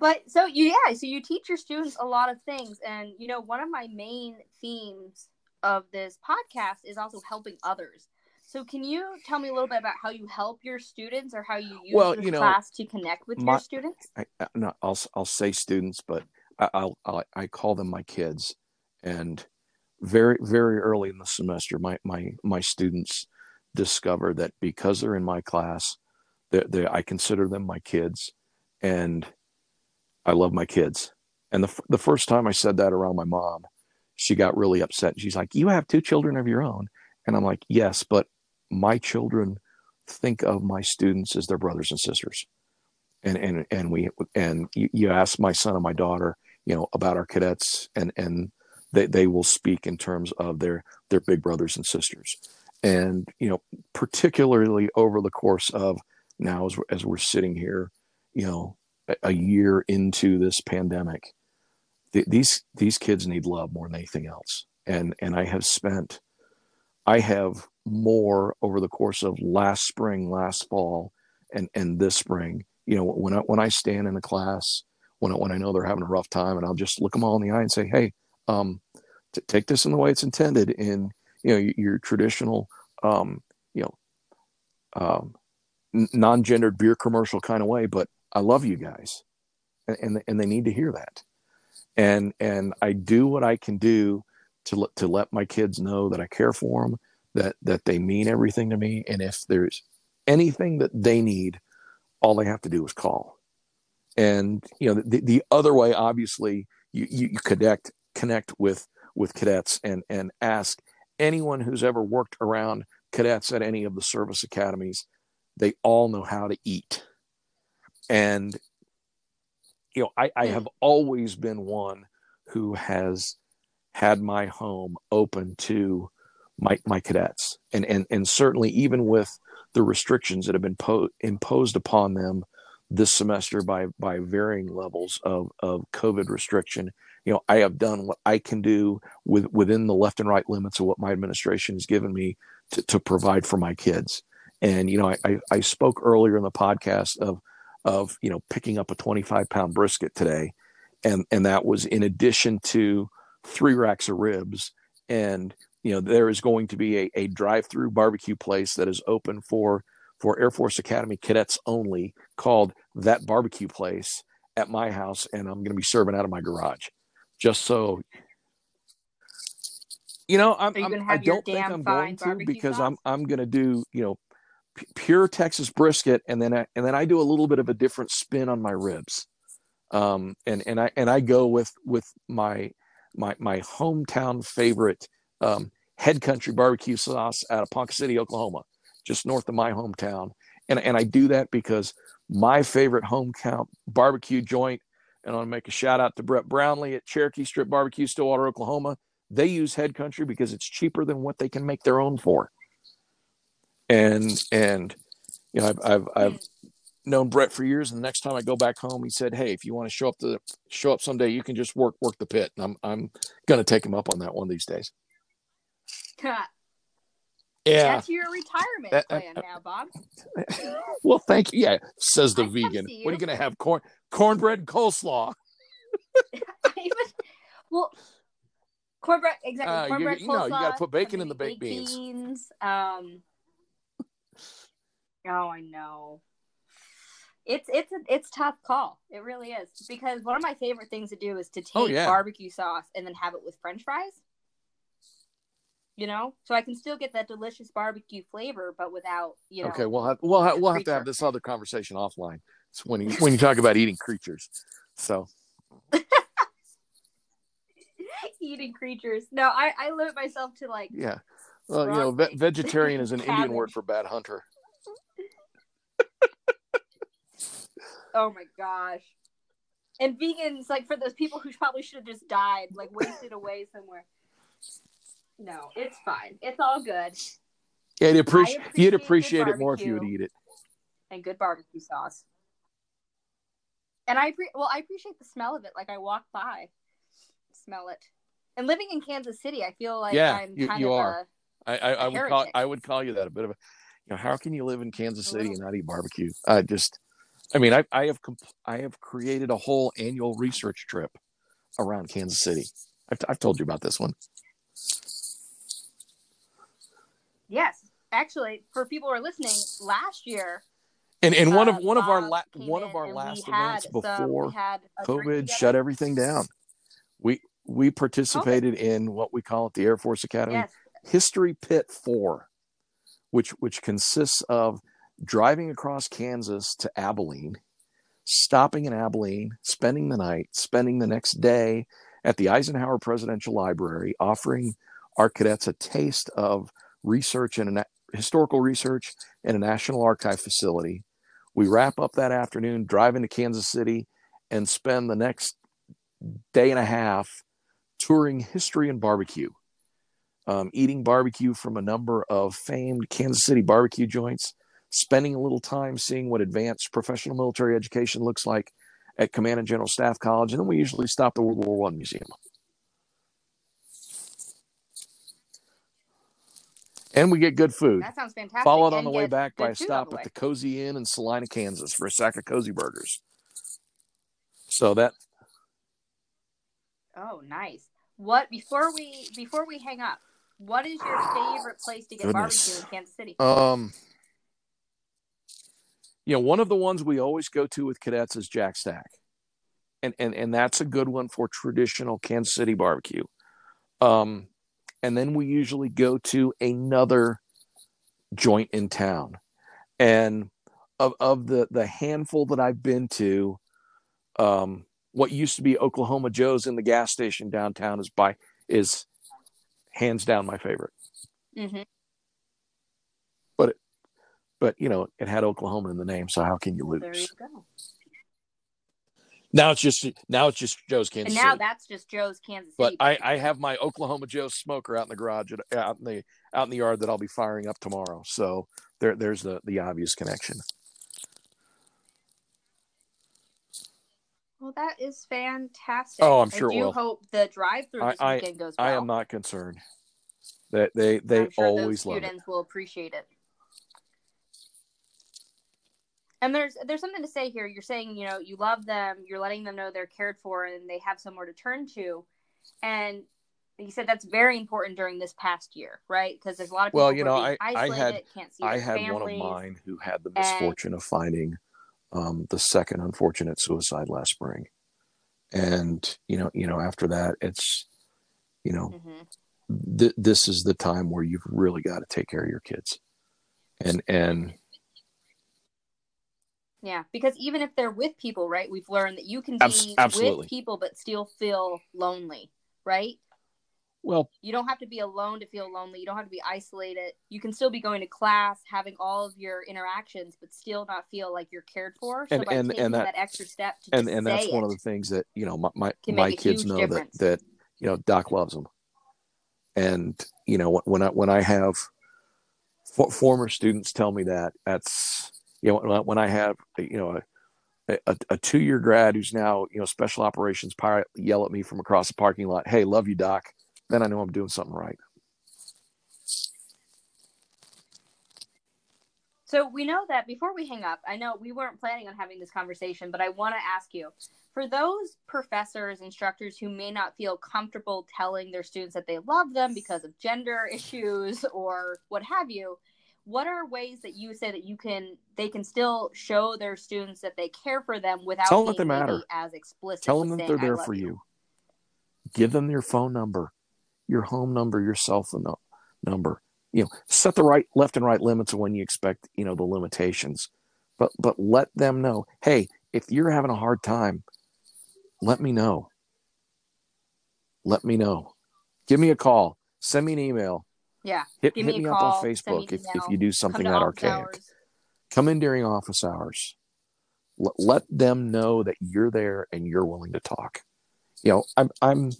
But so you, yeah, so you teach your students a lot of things, and you know, one of my main themes of this podcast is also helping others. So, can you tell me a little bit about how you help your students, or how you use Well, you know, class to connect with my- your students? I, I, no, I'll I'll say students, but I, I'll, I'll I call them my kids, and very very early in the semester, my my my students discover that because they're in my class, that they, I consider them my kids, and I love my kids. And the f- the first time I said that around my mom, she got really upset. She's like, "You have two children of your own," and I'm like, "Yes, but my children think of my students as their brothers and sisters." and and and we and you, you ask my son and my daughter you know about our cadets and and they, they will speak in terms of their their big brothers and sisters and you know particularly over the course of now as, we're- as we're sitting here you know a year into this pandemic th- these these kids need love more than anything else. And and i have spent i have more over the course of last spring last fall and and this spring. You know when i when i stand in a class when I, when i know they're having a rough time and i'll just look them all in the eye and say hey um t- take this in the way it's intended in you know your, your traditional um you know um non-gendered beer commercial kind of way but i love you guys. And and, and they need to hear that and and i do what i can do to to let my kids know that i care for them that that they mean everything to me. And if there's anything that they need all they have to do is call. And you know the, the other way obviously you, you, you connect connect with with cadets and and ask anyone who's ever worked around cadets at any of the service academies. They all know how to eat. And you know i, I hmm. have always been one who has had my home open to my my cadets and and and certainly even with the restrictions that have been po- imposed upon them this semester by by varying levels of of COVID restriction. You know, I have done what I can do with within the left and right limits of what my administration has given me to, to provide for my kids. And you know, I, I I spoke earlier in the podcast of of you know picking up a 25 pound brisket today, and and that was in addition to three racks of ribs. And you know there is going to be a, a drive-through barbecue place that is open for for air force academy cadets only called that barbecue place at my house. And i'm going to be serving out of my garage. Just so you know i'm, you I'm i don't think i'm going to because sauce? i'm i'm going to do you know pure texas brisket and then I, and then i do a little bit of a different spin on my ribs um and and i and i go with with my my my hometown favorite um, head country barbecue sauce out of Ponca City, Oklahoma, just north of my hometown. And and I do that because my favorite hometown barbecue joint, and I want to make a shout out to Brett Brownlee at Cherokee Strip Barbecue, Stillwater, Oklahoma. They use head country because it's cheaper than what they can make their own for. And and you know I've I've, I've known Brett for years, and the next time I go back home, he said, "Hey, if you want to show up the show up someday, you can just work work the pit." And I'm I'm going to take him up on that one of these days. Yeah. That's your retirement Uh, plan uh, now, Bob. well, thank you. Yeah, says the I vegan. What are you. to have? Corn, cornbread, and coleslaw. Even- well, cornbread exactly. Uh, you- cornbread you know, you gotta put bacon in the maybe baked beans. Um. Oh, I know. It's it's a it's tough call. It really is because one of my favorite things to do is to oh, take Oh, yeah. barbecue sauce and then have it with French fries. You know, so I can still get that delicious barbecue flavor, but without you know. okay, we'll have we'll have, we'll have to have this other conversation offline. It's when you when you talk about eating creatures. So eating creatures. No, I I limit myself to like yeah, well, you know, ve- vegetarian is an Indian word for bad hunter. Oh my gosh. And vegans, like for those people who probably should have just died, like wasted away somewhere. No, it's fine. It's all good. Yeah, you'd appreciate you'd appreciate it more if you would eat it. And good barbecue sauce. And I pre- well, I appreciate the smell of it. Like I walk by, smell it. And living in Kansas City, I feel like Yeah, I'm you- kind you of are. I I, I would call. I would call you that a bit of a you know how can you live in Kansas City and not eat barbecue? I just I mean I I have comp- I have created a whole annual research trip around Kansas City. I've, I've told you about this one. yes. Actually, for people who are listening, last year And and one of uh, one of our la- one of our last events before COVID shut everything down. We we participated in what we call at the Air Force Academy Yes. History Pit 4, which which consists of driving across Kansas to Abilene, stopping in Abilene, spending the night, spending the next day at the Eisenhower Presidential Library, offering our cadets a taste of research and historical research in a National Archive facility. We wrap up that afternoon, drive into Kansas City, and spend the next day and a half touring history and barbecue um, eating barbecue from a number of famed Kansas City barbecue joints, spending a little time seeing what advanced professional military education looks like at Command and General Staff College, and then we usually stop at the World War One Museum. And we get good food. That sounds fantastic. Followed on the way back by a stop the at the Cozy Inn in Salina, Kansas for a sack of cozy burgers. So that Oh, nice. What before we before we hang up? What is your favorite place to get Goodness. barbecue in Kansas City? Um, you know, one of the ones we always go to with cadets is Jack Stack, and and and that's a good one for traditional Kansas City barbecue. Um, and then we usually go to another joint in town, and of of the the handful that I've been to, um, what used to be Oklahoma Joe's in the gas station downtown is by is hands down my favorite. hmm but you know it had Oklahoma in the name, so how can you lose? There you go. Now it's just now it's just Joe's Kansas And now City. that's just Joe's Kansas But City. I, I have my Oklahoma Joe smoker out in the garage, at- out in the out in the yard that I'll be firing up tomorrow. So there there's the the obvious connection. well, that is fantastic. Oh, I'm sure I it do will. hope the drive-through I- this I- weekend goes well. I am not concerned. That they they I'm sure always those love it. students will appreciate it. And there's there's something to say here. You're saying you know you love them. You're letting them know they're cared for and they have somewhere to turn to. And you said that's very important during this past year, right? Because there's a lot of people Well, you know, I- I had- can't see I had one of mine who had the and- misfortune of finding um, the second unfortunate suicide last spring, and you know, you know, after that, it's you know, Mhm. th- this is the time where you've really got to take care of your kids, and and Yeah, because even if they're with people, right? We've learned that you can be Abs- absolutely. with people but still feel lonely, right? well, You don't have to be alone to feel lonely. You don't have to be isolated. You can still be going to class, having all of your interactions, but still not feel like you're cared for. So And- and- and that, that- extra step to and and that's one of the things that you know my my, my kids know difference. that that you know Doc loves them, and you know when I when I have for, former students tell me that that's you know when I, have you know a, a, a two year grad who's now you know special operations pilot yell at me from across the parking lot, hey, love you, Doc. Then I know I'm doing something right. So we know that before we hang up, I know we weren't planning on having this conversation, but I want to ask you for those professors, instructors who may not feel comfortable telling their students that they love them because of gender issues or what have you, what are ways that you say that you can they can still show their students that they care for them without Tell them that being they matter. as explicit? Tell them that they're there for you. Give them your phone number, your home number, your cell phone number. You know, set the right, left and right limits of when you expect, you know, the limitations. But but let them know, hey, if you're having a hard time, let me know. Let me know. Give me a call. Send me an email. Yeah. Hit, hit me a up on Facebook if, if you do something that archaic. hours. Come in during office hours. L- let them know that you're there and you're willing to talk. You know, I'm I'm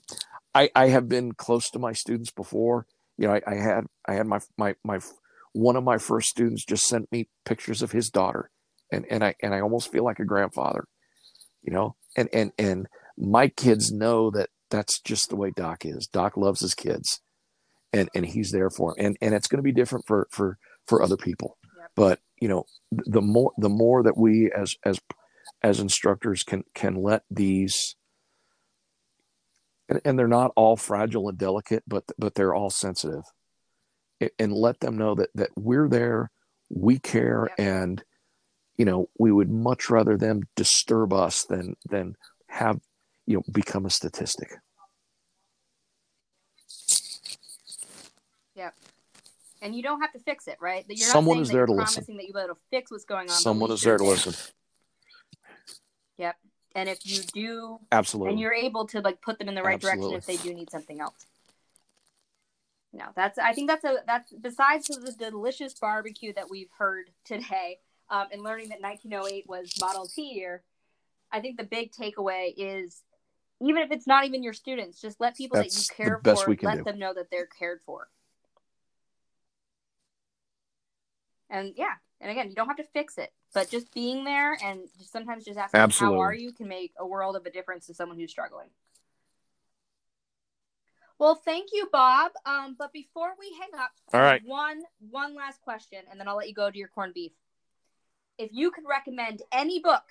I, I have been close to my students before. You know, I, I had I had my my my one of my first students just sent me pictures of his daughter, and and I and I almost feel like a grandfather. You know, and and and my kids know that that's just the way Doc is. Doc loves his kids, and and he's there for them. And and it's going to be different for for for other people. Yep. But you know, the more the more that we as as as instructors can can let these and, and they're not all fragile and delicate but but they're all sensitive and let them know that that we're there we care Yep. and you know we would much rather them disturb us than than have you know become a statistic And you don't have to fix it, right? You're Someone is there to you're listen. promising that you'll be to fix what's going on. someone is there to listen Yep. And if you do absolutely and you're able to like put them in the right direction if they do need something else. No, that's I think that's a that's besides the, delicious barbecue that we've heard today, um, and learning that 1908 was Model T year. I think the big takeaway is even if it's not even your students, just let people That's that you care for let do. them know that they're cared for. And yeah, and again, you don't have to fix it, but just being there and just sometimes just asking Absolutely. how are you can make a world of a difference to someone who's struggling. Well, thank you, Bob. Um, but before we hang up, All right. one one last question, and then I'll let you go to your corned beef. If you could recommend any book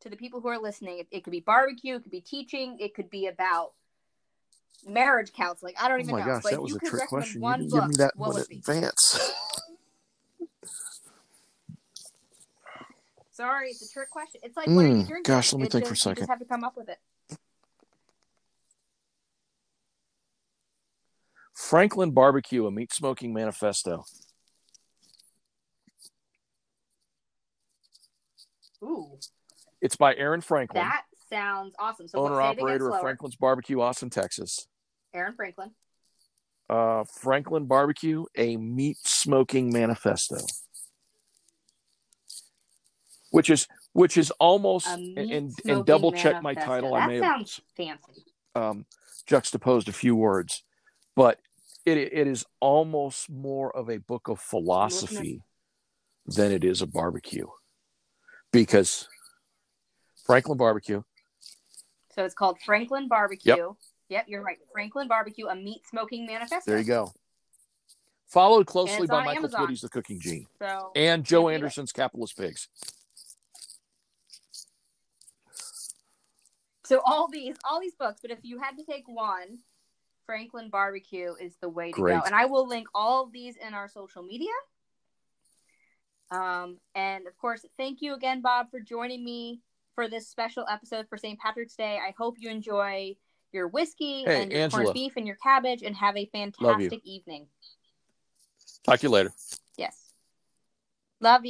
to the people who are listening, it, it could be barbecue, it could be teaching, it could be about marriage counseling. I don't even oh even my know. gosh but that was you a trick recommend question you one didn't book, give me that what one would in it be? advance Sorry, it's a trick question. It's like, what are you Mm, drinking? gosh, let me It think for a just- You second. just have to come up with it. franklin barbecue a meat smoking manifesto Ooh, it's by aaron franklin that sounds awesome. So, owner say it again operator of franklin's barbecue austin texas Aaron Franklin. uh, Franklin Barbecue, a meat smoking manifesto, which is which is almost and and, double check my title. That I may have sounds fancy. um, juxtaposed a few words, but it it is almost more of a book of philosophy than it is a barbecue, because Franklin Barbecue, So it's called Franklin Barbecue. Yep, yep, you're right. Franklin Barbecue, a meat smoking manifesto. there you go. Followed closely by Michael Amazon. Twitty's The Cooking Gene So and Joe Can't beat it. Anderson's Capitalist Pigs. So all these, all these books, but if you had to take one, Franklin Barbecue is the way to Great. go. And I will link all these in our social media. Um, and of course, thank you again, Bob, for joining me for this special episode for St. Patrick's Day. I hope you enjoy your whiskey Hey, and your Angela. corned beef and your cabbage and have a fantastic evening. Talk to you later. Yes. Love you.